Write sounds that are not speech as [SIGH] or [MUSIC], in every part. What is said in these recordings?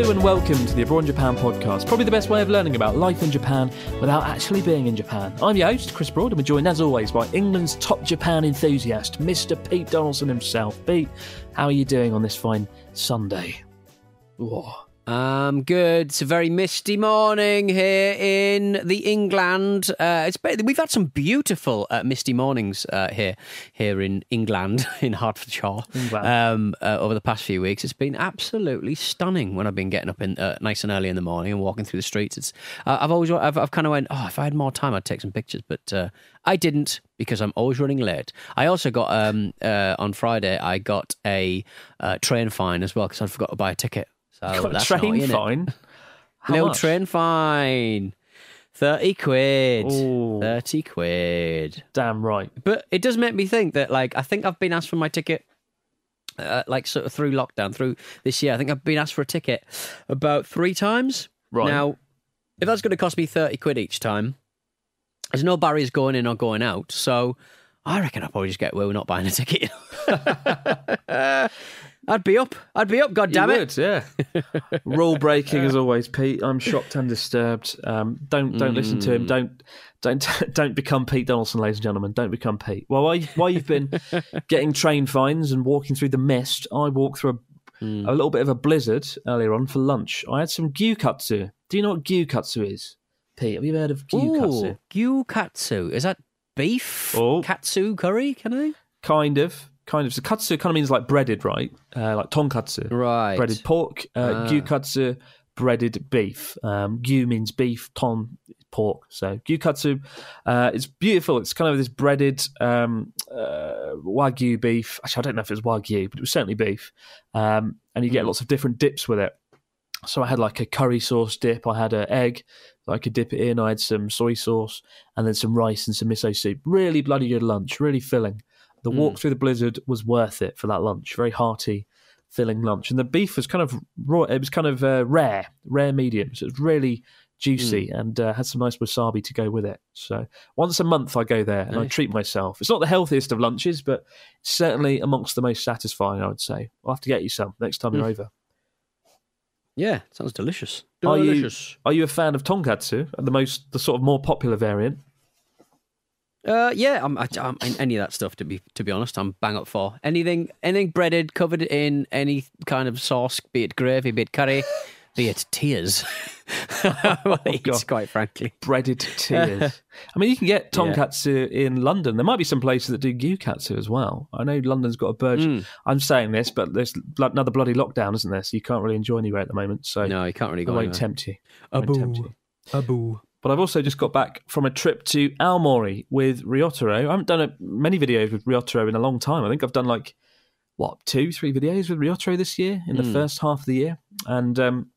Hello and welcome to the Abroad in Japan podcast. Probably the best way of learning about life in Japan without actually being in Japan. I'm your host, Chris Broad, and we're joined as always by England's top Japan enthusiast, Mr. Pete Donaldson himself. Pete, how are you doing on this fine Sunday? Whoa. Um, good. It's a very misty morning here in the England. Uh, it's we've had some beautiful uh, misty mornings uh, here here in England [LAUGHS] in Hertfordshire um, uh, over the past few weeks. It's been absolutely stunning when I've been getting up in uh, nice and early in the morning and walking through the streets. It's uh, I've always I've, I've kind of went oh if I had more time I'd take some pictures, but uh, I didn't because I'm always running late. I also got um, uh, on Friday I got a uh, train fine as well because I forgot to buy a ticket. So Got a that's train innit? fine? [LAUGHS] Little much? train fine. 30 quid. Ooh. 30 quid. Damn right. But it does make me think that, like, I think I've been asked for my ticket, uh, like, sort of through lockdown, through this year. I think I've been asked for a ticket about three times. Right. Now, if that's going to cost me 30 quid each time, there's no barriers going in or going out. So I reckon I'll probably just get away with not buying a ticket. [LAUGHS] [LAUGHS] I'd be up. I'd be up, God damn you it. would, yeah. [LAUGHS] Rule breaking as always, Pete. I'm shocked and disturbed. Um, don't don't listen to Mm. him. Don't don't [LAUGHS] don't become Pete Donaldson, ladies and gentlemen. Don't become Pete. Well, while, you, while you've been [LAUGHS] getting train fines and walking through the mist, I walked through a, Mm. a little bit of a blizzard earlier on for lunch. I had some gyukatsu. Do you know what gyukatsu is, Pete? Have you heard of gyukatsu? Ooh, gyukatsu. Is that beef? Oh. Katsu curry, can I? Kind of, kind of. So katsu kind of means like breaded, right? Uh, like tonkatsu. Right. breaded pork, uh, Ah. gyukatsu, breaded beef. Um, gyu means beef, ton pork. So gyukatsu, uh, it's beautiful. It's kind of this breaded um, uh, wagyu beef. Actually, I don't know if it's wagyu, but it was certainly beef. Um, and you get Mm. lots of different dips with it. So I had like a curry sauce dip. I had an egg that I could dip it in. I had some soy sauce and then some rice and some miso soup. Really bloody good lunch. Really filling. The walk through the blizzard was worth it for that lunch. Very hearty, filling lunch. And the beef was kind of raw. It was kind of uh, rare, rare medium. So it was really juicy and uh, had some nice wasabi to go with it. So once a month I go there and I treat myself. It's not the healthiest of lunches, but certainly amongst the most satisfying. I would say. I'll have to get you some next time you're over. Yeah, sounds delicious. Are you- Delicious. Are you a fan of tonkatsu? The most, the sort of more popular variant. Uh, yeah, I'm, I, I'm in any of that stuff. To be to be honest, I'm bang up for anything anything breaded, covered in any kind of sauce, be it gravy, be it curry, be it tears. [LAUGHS] well, eat, quite frankly. breaded tears. I mean, you can get tonkatsu in London. There might be some places that do gyukatsu as well. I know London's got a burge. Mm. I'm saying this, but there's another bloody lockdown, isn't there? So you can't really enjoy anywhere at the moment. So No, you can't really I go. won't anywhere. tempt you. I won't tempt you. Abu. But I've also just got back from a trip to Aomori with Ryotaro. I haven't done a, many videos with Ryotaro in a long time. I think I've done like what two, three videos with Ryotaro this year in the first half of the year, and um,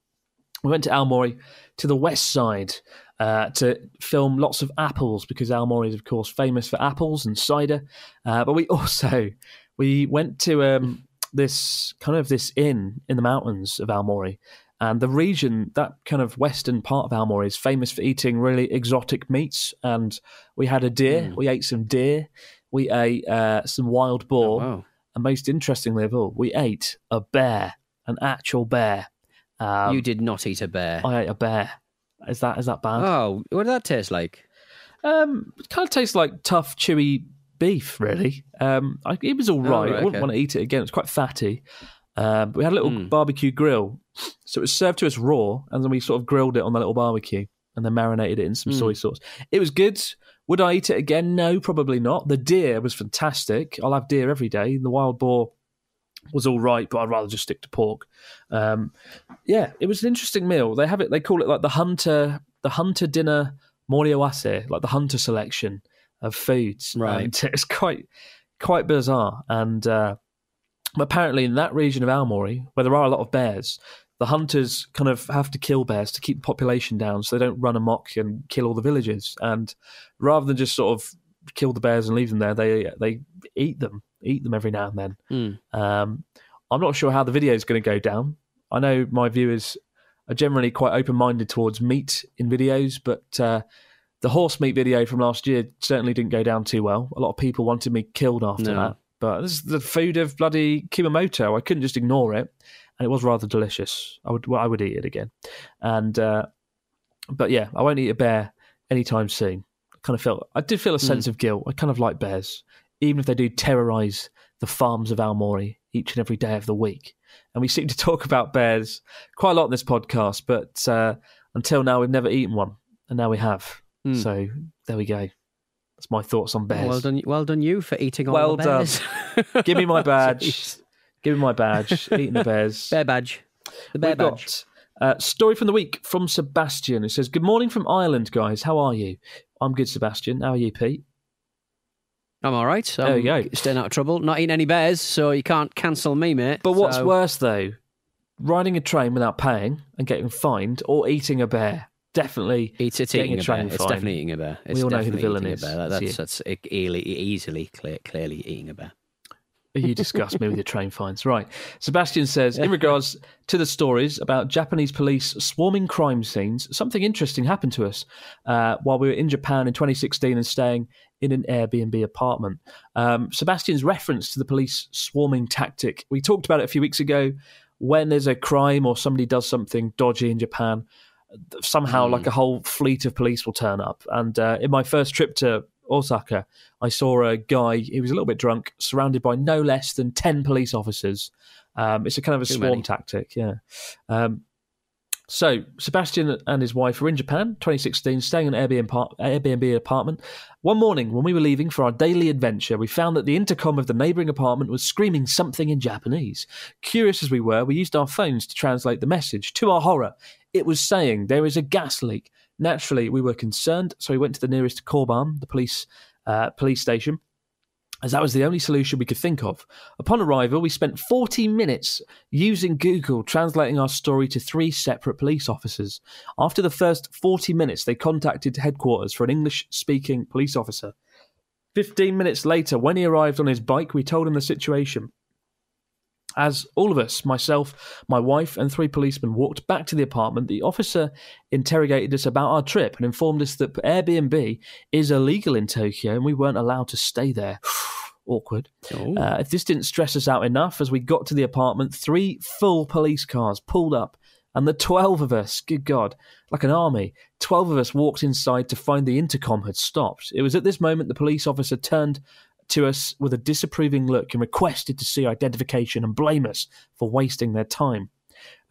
we went to Aomori to the west side uh, to film lots of apples because Aomori is of course famous for apples and cider. Uh, but we [LAUGHS] also we went to um, this kind of this inn in the mountains of Aomori. And the region, that kind of western part of Aomori, is famous for eating really exotic meats. And we had a deer. We ate some deer. we ate uh, some wild boar, wow. and most interestingly of all, we ate a bear, an actual bear. Um, you did not eat a bear. I ate a bear. Is that is that bad? oh, what did that taste like? Um, it kind of tastes like tough, chewy beef, really. Um, I, it was all right. Oh, right, I wouldn't okay. want to eat it again. It's quite fatty. Um, but we had a little Mm. barbecue grill, so it was served to us raw, and then we sort of grilled it on the little barbecue, and then marinated it in some Mm. soy sauce. It was good. Would I eat it again? No, probably not. The deer was fantastic. I'll have deer every day. The wild boar was all right, but I'd rather just stick to pork. Um, yeah, it was an interesting meal. They have it. They call it like the hunter, the hunter dinner moriawase, like the hunter selection of foods. Right. And [LAUGHS] it's quite, quite bizarre. And uh, apparently, in that region of Aomori, where there are a lot of bears, the hunters kind of have to kill bears to keep the population down, so they don't run amok and kill all the villages. And rather than just sort of kill the bears and leave them there, they they eat them, eat them every now and then. Mm. Um, I'm not sure how the video is going to go down. I know my viewers are generally quite open minded towards meat in videos, but uh, the horse meat video from last year certainly didn't go down too well. A lot of people wanted me killed after No. that. But this is the food of bloody Kumamoto. I couldn't just ignore it, and it was rather delicious. I would, well, I would eat it again. And uh, but yeah, I won't eat a bear anytime soon. I kind of felt I did feel a sense of guilt. I kind of like bears, even if they do terrorise the farms of Aomori each and every day of the week. And we seem to talk about bears quite a lot in this podcast, but uh, until now we've never eaten one, and now we have. Hmm. So there we go. That's my thoughts on bears. Well done, well done you for eating all Well the done. Give me my [LAUGHS] badge. Give me my badge. Eating the bears. [LAUGHS] Bear badge. The bear We've badge. got uh, story from the week from Sebastian. It says, "Good morning from Ireland, guys. How are you? I'm good, Sebastian. How are you, Pete? I'm all right. There you go. Staying out of trouble. Not eating any bears, so you can't cancel me, mate. But what's So- worse though, riding a train without paying and getting fined, or eating a bear? Definitely It's, it's eating a a bear. It's fine. definitely eating a bear. It's all know who the villain is. That- That's that's e- easily, clear, clearly eating a bear. You disgust me with your train fines. Right. Sebastian says, in regards to the stories about Japanese police swarming crime scenes, something interesting happened to us uh, while we were in Japan in 2016 and staying in an Airbnb apartment. Um, Sebastian's reference to the police swarming tactic, we talked about it a few weeks ago. When there's a crime or somebody does something dodgy in Japan, somehow like a whole fleet of police will turn up. And uh, in my first trip to Osaka, I saw a guy, he was a little bit drunk, surrounded by no less than 10 police officers. Um, it's a kind of a Too swarm many. tactic, yeah. Um, so, Sebastian and his wife were in Japan, 2016, staying in an Airbnb, Airbnb apartment. One morning, when we were leaving for our daily adventure, we found that the intercom of the neighbouring apartment was screaming something in Japanese. Curious as we were, we used our phones to translate the message. To our horror, it was saying there is a gas leak. Naturally, we were concerned, so we went to the nearest koban, the police uh, police station, as that was the only solution we could think of. Upon arrival, we spent 40 minutes using Google translating our story to three separate police officers. After the first 40 minutes, they contacted headquarters for an English speaking police officer. 15 minutes later, when he arrived on his bike, we told him the situation. As all of us, myself, my wife, and three policemen walked back to the apartment, the officer interrogated us about our trip and informed us that Airbnb is illegal in Tokyo and we weren't allowed to stay there. [SIGHS] Awkward. Oh. Uh, if this didn't stress us out enough, as we got to the apartment, three full police cars pulled up, and the 12 of us, good God, like an army, 12 of us walked inside to find the intercom had stopped. It was at this moment the police officer turned to us with a disapproving look and requested to see identification and blame us for wasting their time.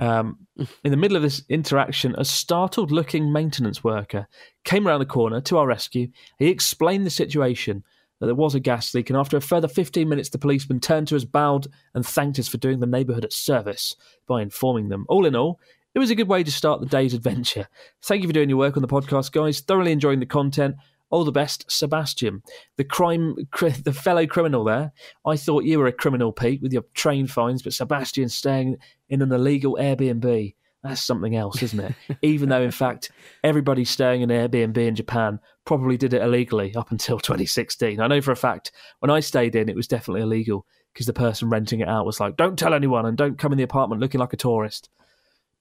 Um, in the middle of this interaction, a startled looking maintenance worker came around the corner to our rescue. He explained the situation that there was a gas leak, and after a further 15 minutes, the policeman turned to us, bowed, and thanked us for doing the neighbourhood a service by informing them. All in all, it was a good way to start the day's adventure. Thank you for doing your work on the podcast, guys. Thoroughly enjoying the content. All the best, Sebastian. The crime, cri- the fellow criminal there. I thought you were a criminal, Pete, with your train fines, but Sebastian staying in an illegal Airbnb. That's something else, isn't it? [LAUGHS] Even though, in fact, everybody staying in Airbnb in Japan probably did it illegally up until [LAUGHS] 2016. I know for a fact when I stayed in, it was definitely illegal because the person renting it out was like, "Don't tell anyone and don't come in the apartment looking like a tourist."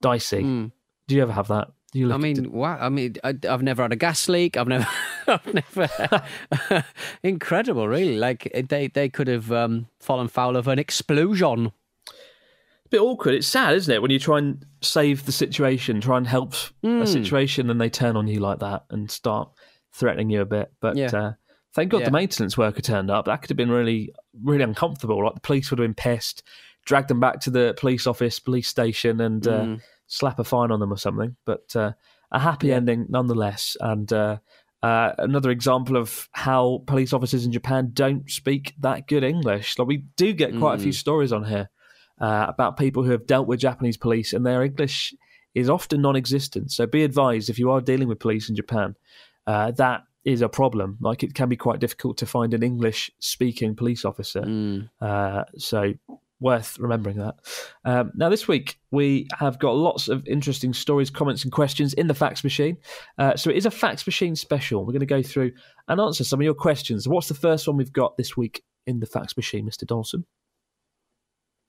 Dicey. Mm. Do you ever have that? I mean, wow. I mean, I, I've never had a gas leak. I've never, I've [LAUGHS] never. [LAUGHS] Incredible, really. Like they they could have um, fallen foul of an explosion. A bit awkward. It's sad, isn't it, when you try and save the situation, try and help Hmm. a situation, and they turn on you like that and start threatening you a bit. But Yeah. uh, thank God Yeah. the maintenance worker turned up. That could have been really, really uncomfortable. Like the police would have been pissed, dragged them back to the police office, police station, and uh, Hmm. slap a fine on them or something. But uh, a happy ending nonetheless. And uh, uh, another example of how police officers in Japan don't speak that good English. Like we do get quite a Hmm. few stories on here uh, about people who have dealt with Japanese police, and their English is often non-existent. So be advised if you are dealing with police in Japan, uh, that is a problem. Like it can be quite difficult to find an English-speaking police officer. Mm. Uh, so worth remembering that. Um, now, this week we have got lots of interesting stories, comments, and questions in the fax machine. Uh, so it is a fax machine special. We're going to go through and answer some of your questions. What's the first one we've got this week in the fax machine, Mr. Dawson?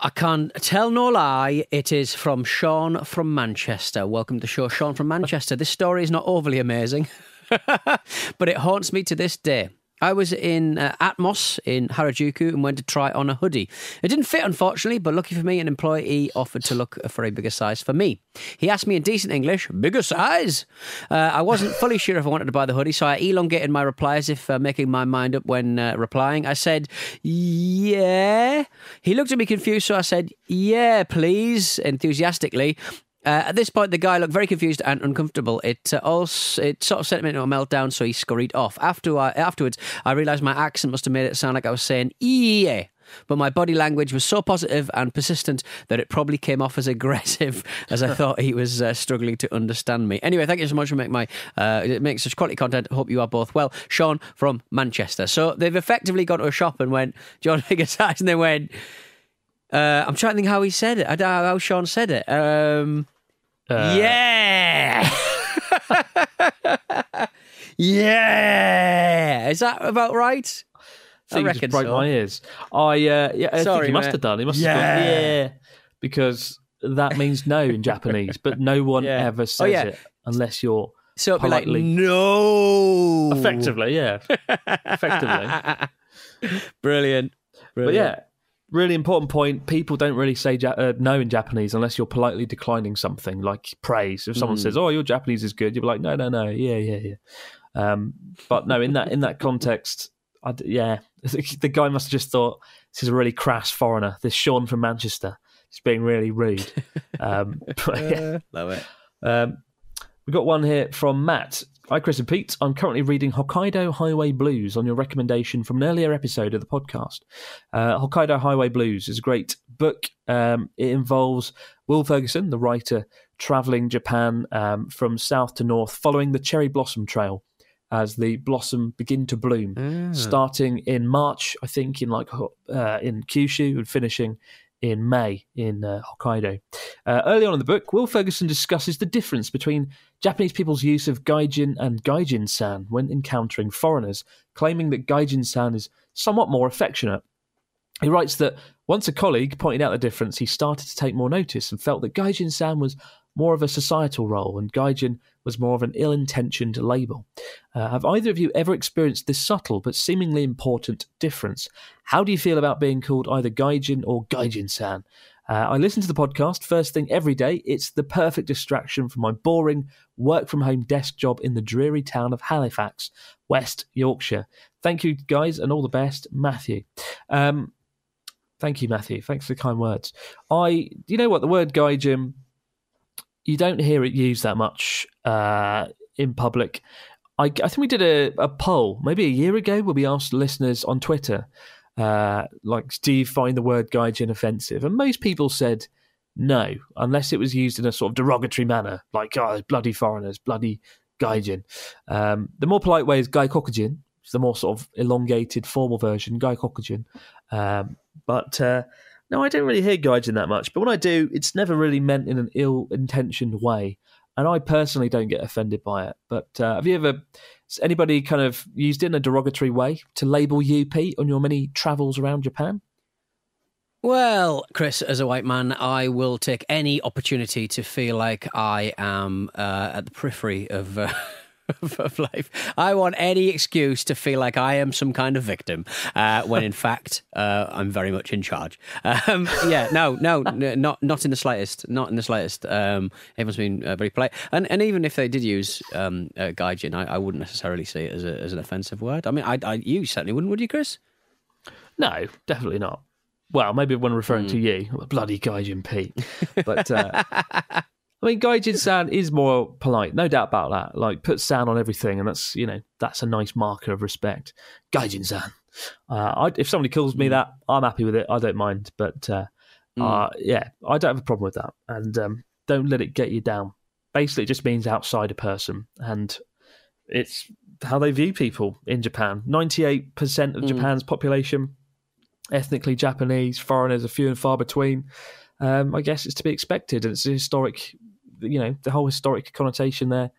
I can't tell no lie. It is from Sean from Manchester. Welcome to the show, Sean from Manchester. This story is not overly amazing, [LAUGHS] but it haunts me to this day. I was in uh, Atmos in Harajuku and went to try on a hoodie. It didn't fit, unfortunately, but lucky for me, an employee offered to look for a bigger size for me. He asked me in decent English, bigger size? Uh, I wasn't fully sure if I wanted to buy the hoodie, so I elongated my reply as if uh, making my mind up when uh, replying. I said, yeah. He looked at me confused, so I said, yeah, please, enthusiastically. Uh, at this point, the guy looked very confused and uncomfortable. It uh, also it sort of sent him into a meltdown, so he scurried off. After I, afterwards, I realised my accent must have made it sound like I was saying "yeah," but my body language was so positive and persistent that it probably came off as aggressive, as I [LAUGHS] thought he was uh, struggling to understand me. Anyway, thank you so much for making my uh, it makes such quality content. Hope you are both well. Sean from Manchester. So they've effectively gone to a shop and went, John you want a bigger size?" And they went. Uh, I'm trying to think how he said it. I don't know how Sean said it. Um, yeah. [LAUGHS] yeah. Is that about right? I think I reckon broke so. my ears. I, uh, yeah, I Sorry, think he must mate. have done. He must have Yeah. gone, yeah, because that means no in [LAUGHS] Japanese, but no one Yeah. ever Oh, says yeah. it unless you're So it'd be like, Politely. no. effectively, yeah, [LAUGHS] effectively. Brilliant. But Brilliant. yeah, really important point. People don't really say ja- uh, no in Japanese unless you're politely declining something like praise. If someone Mm. says, "Oh, your Japanese is good," you'll be like, "No, no, no, yeah, yeah, yeah." Um, but no, in that in that context, d yeah, [LAUGHS] the guy must have just thought this is a really crass foreigner. This Sean from Manchester is being really rude. [LAUGHS] Um, [LAUGHS] but yeah. Love it. Um, we've got one here from Matt. Hi, Chris and Pete. I'm currently reading Hokkaido Highway Blues on your recommendation from an earlier episode of the podcast. Uh, Hokkaido Highway Blues is a great book. Um, it involves Will Ferguson, the writer, traveling Japan um, from south to north, following the cherry blossom trail as the blossom begin to bloom, starting in March, I think, in like uh, in Kyushu, and finishing in May in uh, Hokkaido. Uh, early on in the book, Will Ferguson discusses the difference between Japanese people's use of gaijin and gaijin-san when encountering foreigners, claiming that gaijin-san is somewhat more affectionate. He writes that once a colleague pointed out the difference, he started to take more notice and felt that gaijin-san was more of a societal role and gaijin was more of an ill-intentioned label. Uh, have either of you ever experienced this subtle but seemingly important difference? How do you feel about being called either gaijin or gaijin-san? Uh, I listen to the podcast first thing every day. It's the perfect distraction from my boring work from home desk job in the dreary town of Halifax, West Yorkshire. Thank you, guys, and all the best, Matthew. Um, thank you, Matthew. Thanks for the kind words. I, you know what, the word gaijin, you don't hear it used that much uh, in public. I, I think we did a, a poll maybe a year ago where we asked listeners on Twitter, uh, like, do you find the word gaijin offensive? And most people said no, unless it was used in a sort of derogatory manner, like, oh, bloody foreigners, bloody gaijin. Um, the more polite way is gaikokujin, the more sort of elongated, formal version, gaikokujin. Um, but uh, no, I don't really hear gaijin that much. But when I do, it's never really meant in an ill-intentioned way. And I personally don't get offended by it. But uh, have you ever, anybody kind of used it in a derogatory way to label you, Pete, on your many travels around Japan? Well, Chris, as a white man, I will take any opportunity to feel like I am uh, at the periphery of uh, of, life. I want any excuse to feel like I am some kind of victim, uh, when in fact uh, I'm very much in charge. Um, yeah, no, no, n- not not in the slightest, not in the slightest. Um, everyone's been uh, very polite, and and even if they did use um, uh, gaijin, I, I wouldn't necessarily see it as, a, as an offensive word. I mean, I, I you certainly wouldn't, would you, Chris? No, definitely not. Well, maybe when referring to you, bloody Gaijin Pete. But uh, [LAUGHS] I mean, Gaijin San is more polite, no doubt about that. Like, put San on everything, and that's you know that's a nice marker of respect. Gaijin San. Uh, if somebody calls me that, I'm happy with it. I don't mind. But uh, uh, yeah, I don't have a problem with that. And um, don't let it get you down. Basically, it just means outside a person, and it's how they view people in Japan. Ninety-eight percent of Japan's population ethnically Japanese, foreigners are few and far between. Um, I guess it's to be expected, and it's a historic, you know, the whole historic connotation there.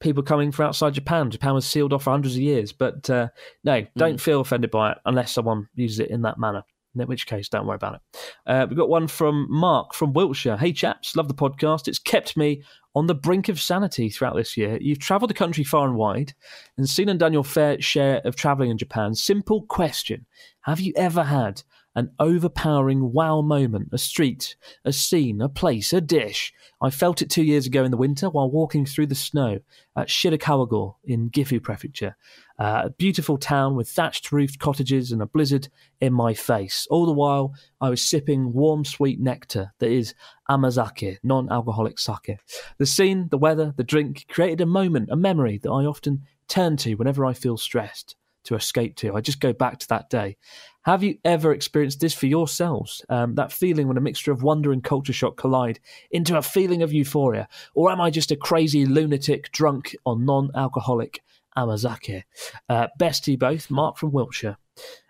People coming from outside Japan. Japan was sealed off for hundreds of years, but uh, no, don't feel offended by it unless someone uses it in that manner. In which case, don't worry about it. Uh, we've got one from Mark from Wiltshire. Hey, chaps, love the podcast. It's kept me on the brink of sanity throughout this year. You've travelled the country far and wide and seen and done your fair share of travelling in Japan. Simple question Have you ever had an overpowering wow moment, a street, a scene, a place, a dish? I felt it two years ago in the winter while walking through the snow at Shirakawa-go in Gifu Prefecture. Uh, a beautiful town with thatched roofed cottages and a blizzard in my face. All the while, I was sipping warm, sweet nectar that is amazake, non alcoholic sake. The scene, the weather, the drink created a moment, a memory that I often turn to whenever I feel stressed to escape to. I just go back to that day. Have you ever experienced this for yourselves? Um, that feeling when a mixture of wonder and culture shock collide into a feeling of euphoria? Or am I just a crazy lunatic drunk on non alcoholic amazake? Uh, best to you both, Mark from Wiltshire.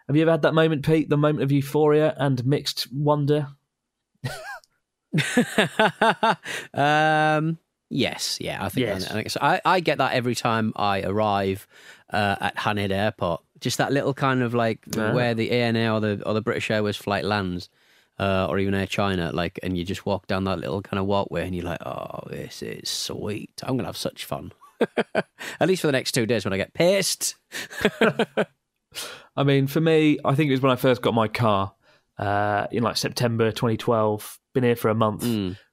Have you ever had that moment, Pete? The moment of euphoria and mixed wonder? [LAUGHS] um, yes, yeah, I think, Yes. I, think so. I, I get that every time I arrive uh, at Haneda Airport. Just that little kind of like Ah. where the ANA or the or the British Airways flight lands, uh, or even Air China. Like, and you just walk down that little kind of walkway, and you're like, "Oh, this is sweet. I'm gonna have such fun." [LAUGHS] At least for the next two days when I get pissed. [LAUGHS] I mean, for me, I think it was when I first got my car uh, in like September 2012. Been here for a month.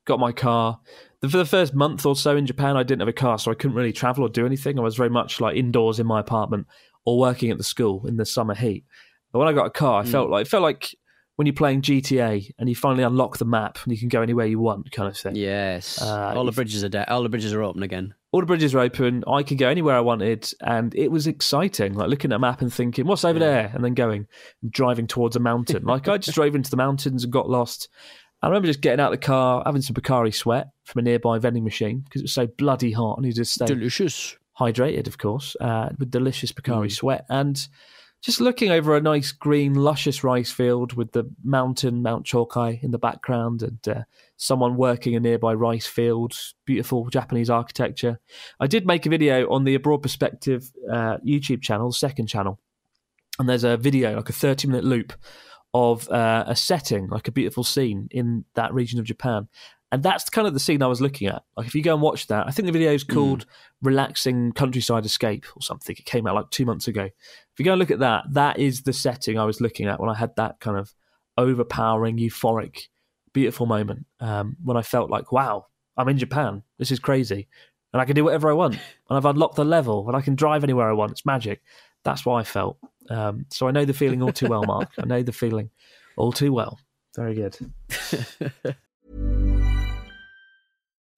Got my car. The, for the first month or so in Japan, I didn't have a car, so I couldn't really travel or do anything. I was very much like indoors in my apartment or working at the school in the summer heat. But when I got a car, I felt like it felt like when you're playing GTA and you finally unlock the map and you can go anywhere you want, kind of thing. Yes, Uh, all the bridges are de- all the bridges are open again. all the bridges are open. I could go anywhere I wanted, and it was exciting. Like looking at a map and thinking, "What's over there?" and then going and driving towards a mountain. like I just drove into the mountains and got lost. I remember just getting out of the car, having some Pocari Sweat from a nearby vending machine because it was so bloody hot. and needed to stay Delicious. Hydrated, of course, uh, with delicious Pocari Sweat, and just looking over a nice green, luscious rice field with the mountain, Mount Chokai, in the background, and uh, someone working a nearby rice field. Beautiful Japanese architecture. I did make a video on the Abroad Perspective uh, YouTube channel, second channel, and there's a video, like a 30 minute loop of uh, a setting, like a beautiful scene in that region of Japan. And that's kind of the scene I was looking at. Like, if you go and watch that, I think the video is called Relaxing Countryside Escape or something. It came out like two months ago. If you go and look at that, that is the setting I was looking at when I had that kind of overpowering, euphoric, beautiful moment. Um, when I felt like, wow, I'm in Japan. This is crazy. And I can do whatever I want. And I've unlocked the level and I can drive anywhere I want. It's magic. That's what I felt. Um, so I know the feeling all too well, Mark. I know the feeling all too well. Very good. [LAUGHS]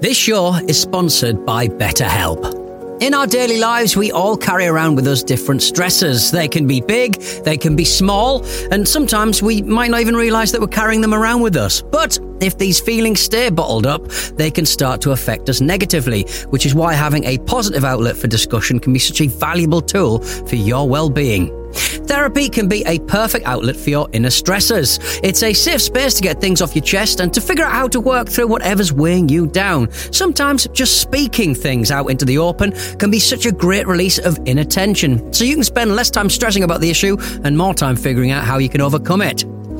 This show is sponsored by BetterHelp. In our daily lives, we all carry around with us different stressors. They can be big, they can be small, and sometimes we might not even realize that we're carrying them around with us. But if these feelings stay bottled up, they can start to affect us negatively, which is why having a positive outlet for discussion can be such a valuable tool for your well-being. Therapy can be a perfect outlet for your inner stressors. It's a safe space to get things off your chest and to figure out how to work through whatever's weighing you down. Sometimes just speaking things out into the open can be such a great release of inner tension, so you can spend less time stressing about the issue and more time figuring out how you can overcome it.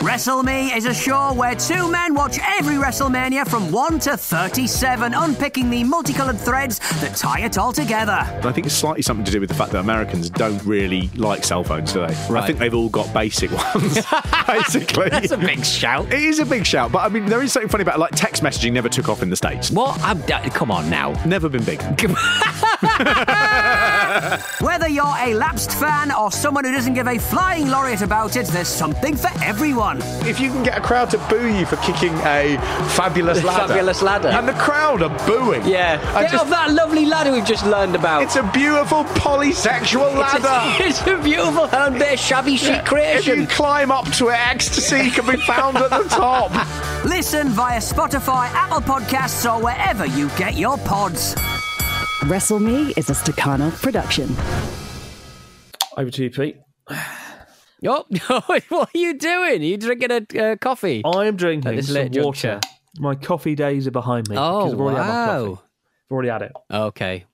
WrestleMe is a show where two men watch every WrestleMania from 1 to 37, unpicking the multicolored threads that tie it all together. I think it's slightly something to do with the fact that Americans don't really like cell phones, do they? Right. I think they've all got basic ones, [LAUGHS] basically. That's a big shout. It is a big shout, but I mean, there is something funny about like text messaging never took off in the States. What? I'm, come on now. Never been big. [LAUGHS] [LAUGHS] Whether you're a lapsed fan or someone who doesn't give a flying laureate about it, there's something for everyone. If you can get a crowd to boo you for kicking a fabulous [LAUGHS] ladder, Fabulous ladder. and the crowd are booing, Yeah. I Get just- off that lovely ladder we've just learned about. it's a beautiful polysexual It's a- ladder. [LAUGHS] It's a, beautiful and bit of shabby chic If you climb up to it, ecstasy can be found at the top. Listen via Spotify, Apple Podcasts, or wherever you get your pods. WrestleMe is a Staccato production. Over to you, Pete. [SIGHS] Oh, [LAUGHS] what are you doing? Are you drinking a uh, coffee? I am drinking some water. juncture. My coffee days are behind me. Oh, because I've already had wow. coffee. I've already had it. Okay.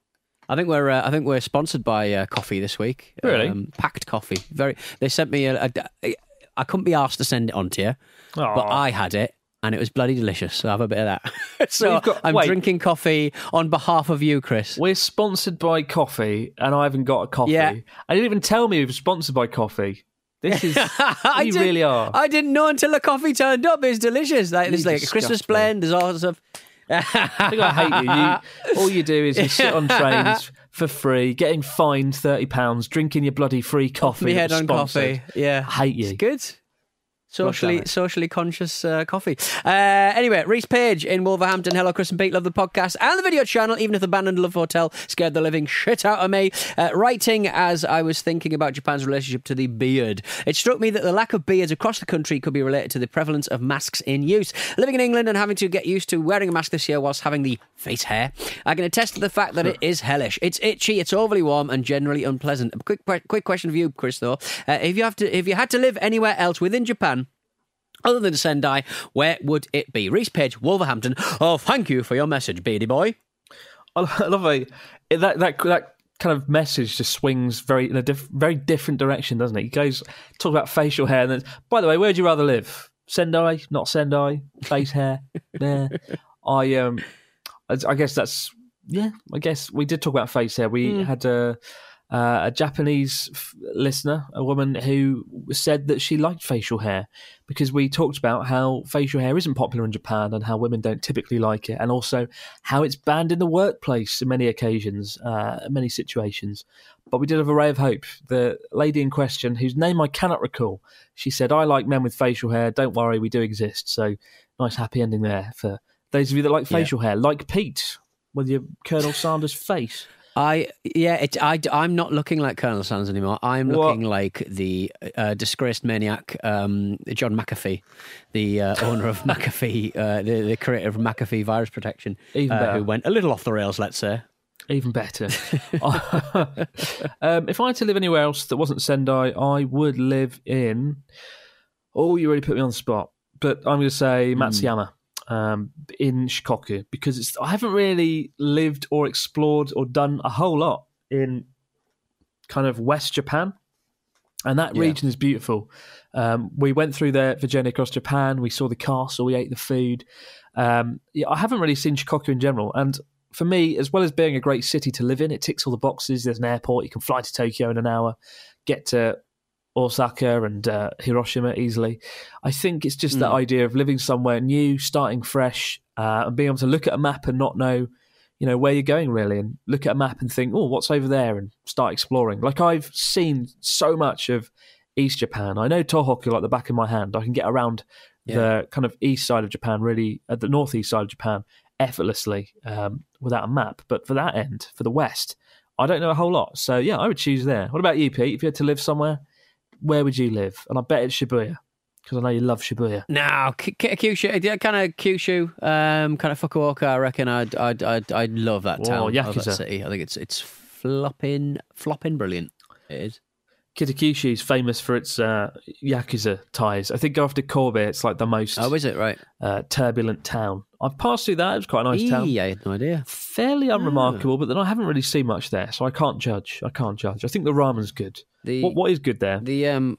I think we're uh, I think we're sponsored by uh, coffee this week. Really? Pact coffee. Very. They sent me a. a- I couldn't be asked to send it on to you, but I had it. And it was bloody delicious. So I have a bit of that. [LAUGHS] so got- I'm wait. drinking coffee on behalf of you, Chris. We're sponsored by coffee, and I haven't got a coffee. Yeah. I didn't even tell me we were sponsored by coffee. This is. [LAUGHS] I you really are. I didn't know until the coffee turned up. It's delicious. Like, there's like a Christmas me. blend. There's all sorts of. I think I hate you. you. [LAUGHS] All you do is you sit on trains for free, getting fined thirty pounds, drinking your bloody free coffee. that head on coffee. Yeah, I hate you. It's good. Socially, socially conscious uh, coffee. Uh, anyway, Reese Page in Wolverhampton. Hello, Chris and Pete. Love the podcast and the video channel. Even if the Abandoned Love Hotel scared the living shit out of me. Uh, writing as I was thinking about Japan's relationship to the beard, it struck me that the lack of beards across the country could be related to the prevalence of masks in use. Living in England and having to get used to wearing a mask this year whilst having the face hair, I can attest to the fact that it is hellish. It's itchy, it's overly warm, and generally unpleasant. A quick, quick question for you, Chris. Though, uh, if you have to, if you had to live anywhere else within Japan. Other than Sendai, where would it be? Reese Page, Wolverhampton. Oh, thank you for your message, Beardy Boy. I love it. That that that kind of message just swings very in a diff- very different direction, doesn't it? He goes talk about facial hair, and then by the way, where'd you rather live? Sendai, not Sendai, face hair. there. [LAUGHS] I um, I, I guess that's yeah. I guess we did talk about face hair. We had a. Uh, a Japanese f- listener, a woman who said that she liked facial hair because we talked about how facial hair isn't popular in Japan and how women don't typically like it, and also how it's banned in the workplace in many occasions, uh, many situations. But we did have a ray of hope. The lady in question, whose name I cannot recall, she said, I like men with facial hair. Don't worry, we do exist. So nice happy ending there for those of you that like facial hair, like Pete with your Colonel Sanders face. I yeah, it, I I'm not looking like Colonel Sanders anymore. I'm What? looking like the uh, disgraced maniac um, John McAfee, the uh, owner of [LAUGHS] McAfee, uh, the, the creator of McAfee Virus Protection, Even uh, better. who went a little off the rails, let's say. Even better. [LAUGHS] [LAUGHS] um, if I had to live anywhere else that wasn't Sendai, I would live in. Oh, you really put me on the spot. But I'm going to say Matsuyama um, in Shikoku because it's, I haven't really lived or explored or done a whole lot in kind of West Japan. And that Yeah. region is beautiful. Um, we went through there for Journey Across Japan. We saw the castle. We ate the food. Um, yeah, I haven't really seen Shikoku in general. And for me, as well as being a great city to live in, it ticks all the boxes. There's an airport. You can fly to Tokyo in an hour, get to Osaka and uh, Hiroshima easily. I think it's just that Mm. idea of living somewhere new, starting fresh, uh, and being able to look at a map and not know, you know, where you're going really, and look at a map and think, oh, what's over there, and start exploring. Like I've seen so much of East Japan. I know Tohoku like the back of my hand. I can get around the kind of east side of Japan, really, at the northeast side of Japan, effortlessly um, without a map. But for that end, for the west, I don't know a whole lot. So yeah, I would choose there. What about you, Pete? If you had to live somewhere, where would you live? And I bet it's Shibuya because I know you love Shibuya. No, K- K- Kyushu, yeah, kind of Kyushu, um, kind of Fukuoka. I reckon I'd, I'd, I'd, I'd love that Oh, town, that Yakuza. city. I think it's, it's flopping, flopping brilliant. It is. Kitakyushu is famous for its uh, yakuza ties. I think after Kobe, it's like the most Oh, is it right? uh, turbulent town. I've passed through that. It was quite a nice town. I had no idea. Fairly unremarkable, but then I haven't really seen much there, so I can't judge. I can't judge. I think the ramen's good. The What what is good there? the um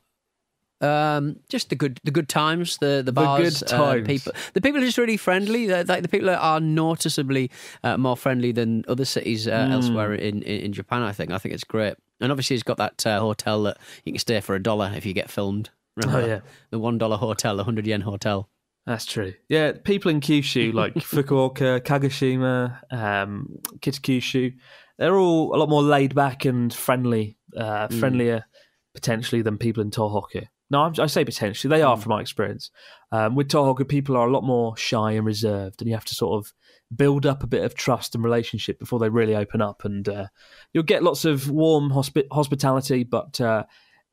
um just the good the good times the the The bars good uh, people the people are just really friendly like the people are noticeably uh, more friendly than other cities uh, Hmm. elsewhere in, in in Japan I think I think it's great and obviously it's got that uh, hotel that you can stay for a dollar if you get filmed remember Oh, yeah. the one dollar hotel the hundred yen hotel That's true. Yeah, people in Kyushu, like [LAUGHS] Fukuoka, Kagoshima, um, Kitakyushu, they're all a lot more laid back and friendly, uh, Mm. friendlier potentially than people in Tohoku. No, I'm, say potentially. They Mm. are, from my experience. Um, with Tohoku, people are a lot more shy and reserved, and you have to sort of build up a bit of trust and relationship before they really open up. And uh, you'll get lots of warm hospi- hospitality, but uh,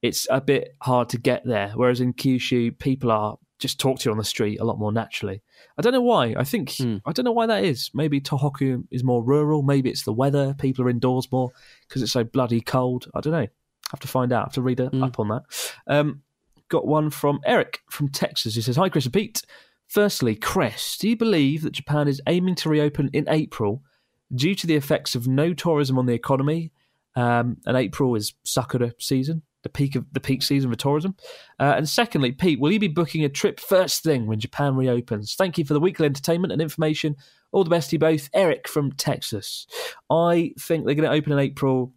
it's a bit hard to get there. Whereas in Kyushu, people are just talk to you on the street a lot more naturally. I don't know why. I think I don't know why that is. Maybe Tohoku is more rural. Maybe it's the weather. People are indoors more because it's so bloody cold. I don't know. I have to find out. I have to read up on that. Um, got one from Eric from Texas He says, "Hi, Chris and Pete. Firstly, Chris, do you believe that Japan is aiming to reopen in April due to the effects of no tourism on the economy? Um, and April is Sakura season, the peak of the peak season for tourism. Uh, and secondly, Pete, will you be booking a trip first thing when Japan reopens? Thank you for the weekly entertainment and information. All the best to you both. Eric from Texas. I think they're going to open in April.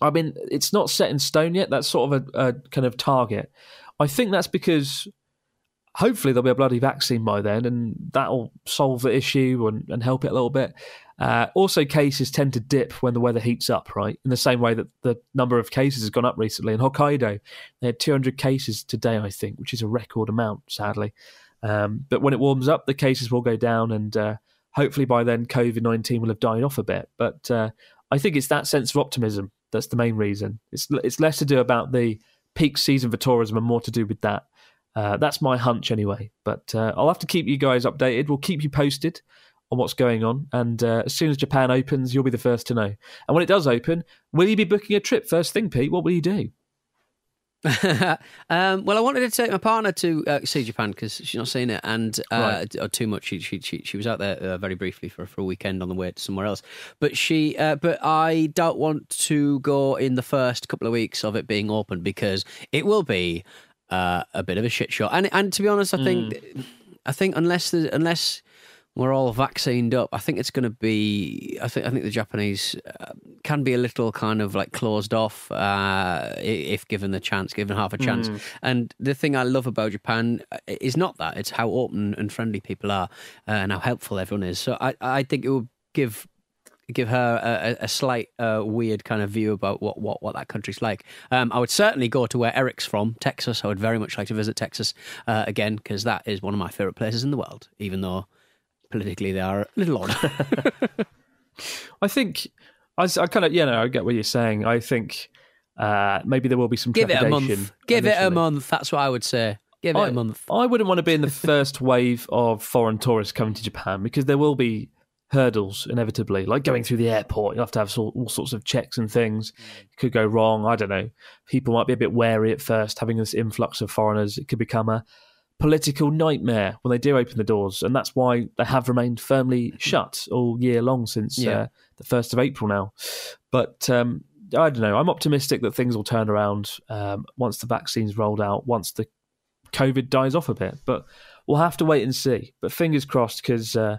I mean, it's not set in stone yet. That's sort of a, a kind of target. I think that's because hopefully there'll be a bloody vaccine by then, and that'll solve the issue and, and help it a little bit. Uh, also, cases tend to dip when the weather heats up, right? In the same way that the number of cases has gone up recently. In Hokkaido, they had 200 cases today, I think, which is a record amount, sadly. Um, but when it warms up, the cases will go down, and uh, hopefully by then, COVID 19 will have died off a bit. But uh, I think it's that sense of optimism that's the main reason. It's, it's less to do about the peak season for tourism and more to do with that. Uh, that's my hunch anyway. But uh, I'll have to keep you guys updated. We'll keep you posted on what's going on. And uh, as soon as Japan opens, you'll be the first to know. And when it does open, will you be booking a trip first thing, Pete? What will you do? [LAUGHS] um, well, I wanted to take my partner to uh, see Japan because she's not seen it, and uh, or too much. She, she she she was out there uh, very briefly for for a weekend on the way to somewhere else. But she, uh, but I don't want to go in the first couple of weeks of it being open because it will be uh, a bit of a shit show. And and to be honest, I think I think unless unless we're all vaccinated up. I think it's going to be. I think. I think the Japanese uh, can be a little kind of like closed off uh, if given the chance, given half a chance. Mm. And the thing I love about Japan uh, is not that; it's how open and friendly people are, uh, and how helpful everyone is. So I, I think it will give give her a, a a slight uh, weird kind of view about what, what, what that country's like. Um, I would certainly go to where Eric's from, Texas. I would very much like to visit Texas uh, again because that is one of my favorite places in the world, even though politically they are a little odd. [LAUGHS] [LAUGHS] I think I, I kind of, you know, I get what you're saying. I think uh, maybe there will be some Give it a month. Give it a month. That's what I would say. Give it a month. I wouldn't want to be in the [LAUGHS] first wave of foreign tourists coming to Japan because there will be hurdles inevitably, like going through the airport. You'll have to have all, all sorts of checks and things. It could go wrong. I don't know. People might be a bit wary at first, having this influx of foreigners. It could become a political nightmare when they do open the doors, and that's why they have remained firmly [LAUGHS] shut all year long since Yeah. uh, the first of April now. But um, I don't know. I'm optimistic that things will turn around um, once the vaccine's rolled out, once the COVID dies off a bit. But we'll have to wait and see. But fingers crossed, because uh,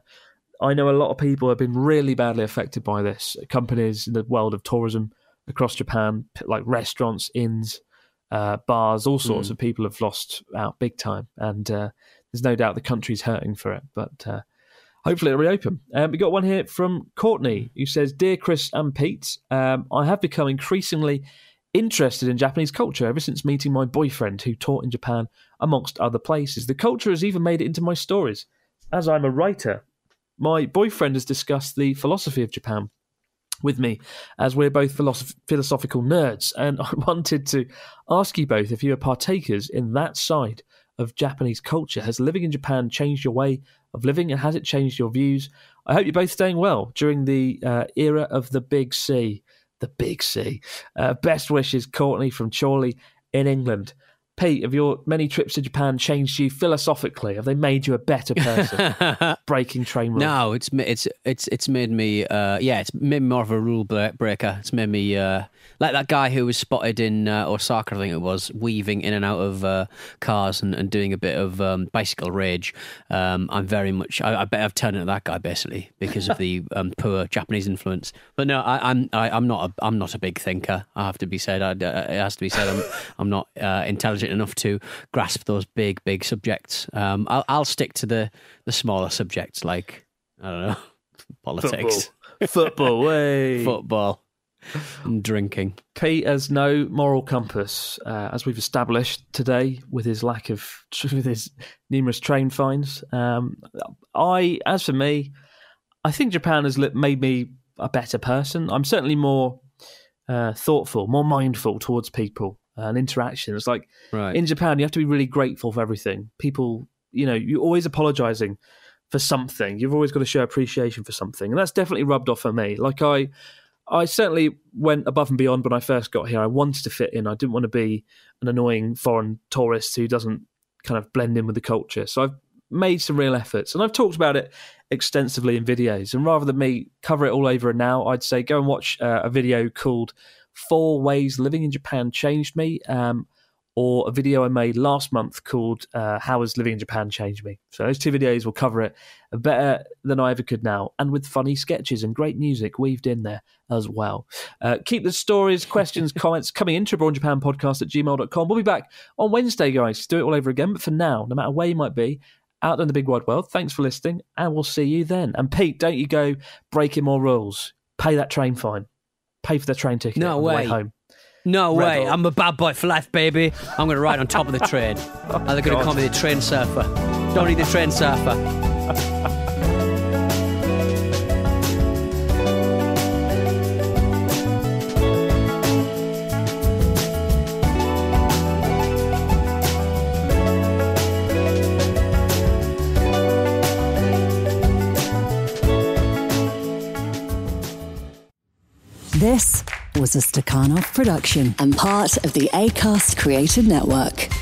I know a lot of people have been really badly affected by this. Companies in the world of tourism across Japan, like restaurants, inns, uh, bars, all sorts Mm. of people have lost out big time. And uh, there's no doubt the country's hurting for it. But uh, hopefully it'll reopen. Um, we got one here from Courtney who says, "Dear Chris and Pete, um, I have become increasingly interested in Japanese culture ever since meeting my boyfriend who taught in Japan, amongst other places. The culture has even made it into my stories. As I'm a writer, my boyfriend has discussed the philosophy of Japan." With me, as we're both philosoph- philosophical nerds, and [LAUGHS] I wanted to ask you both if you are partakers in that side of Japanese culture. Has living in Japan changed your way of living, and has it changed your views? I hope you're both staying well during the uh, era of the Big C. The Big C. Uh, best wishes, Courtney from Chorley in England. Pete, have your many trips to Japan changed you philosophically? Have they made you a better person? [LAUGHS] Breaking train rules. No, it's it's it's it's made me uh, yeah, it's made me more of a rule breaker. It's made me uh, like that guy who was spotted in uh, Osaka, I think it was, weaving in and out of uh, cars and, and doing a bit of um, bicycle rage. Um, I'm very much. I, I bet I've turned into that guy basically because of the [LAUGHS] um, poor Japanese influence. But no, I, I'm I, I'm not a I'm not a big thinker. I have to be said. I, uh, it has to be said. I'm I'm not uh, intelligent enough to grasp those big big subjects. Um, I'll I'll stick to the the smaller subjects like I don't know [LAUGHS] politics, Football, [LAUGHS] way. football, and drinking. Pete has no moral compass, uh, as we've established today, with his lack of, [LAUGHS] with his numerous train fines. Um, I, as for me, I think Japan has made me a better person. I'm certainly more uh, thoughtful, more mindful towards people and interactions. Like Right. in Japan, you have to be really grateful for everything. People, you know, you're always apologizing for something. You've always got to show appreciation for something, and that's definitely rubbed off on me. Like I, I certainly went above and beyond when I first got here. I wanted to fit in. I didn't want to be an annoying foreign tourist who doesn't kind of blend in with the culture. So I've made some real efforts, and I've talked about it extensively in videos. And rather than me cover it all over now, I'd say go and watch uh, a video called Four Ways Living in Japan Changed Me. Um, or a video I made last month called uh, How Has Living in Japan Changed Me? So those two videos will cover it better than I ever could now, and with funny sketches and great music weaved in there as well. Uh, keep the stories, questions, [LAUGHS] comments coming into Abroad Japan podcast at gmail.com. We'll be back on Wednesday, guys, to do it all over again. But for now, no matter where you might be, out in the big wide world, thanks for listening, and we'll see you then. And Pete, don't you go breaking more rules. Pay that train fine. Pay for the train ticket No on the way way. home. No way! I'm a bad boy for life, baby. I'm going to ride on top of the train. [LAUGHS] and they're going to call me the train surfer. Don't need the train surfer. A Stakhanov production and part of the ACAST Creative Network.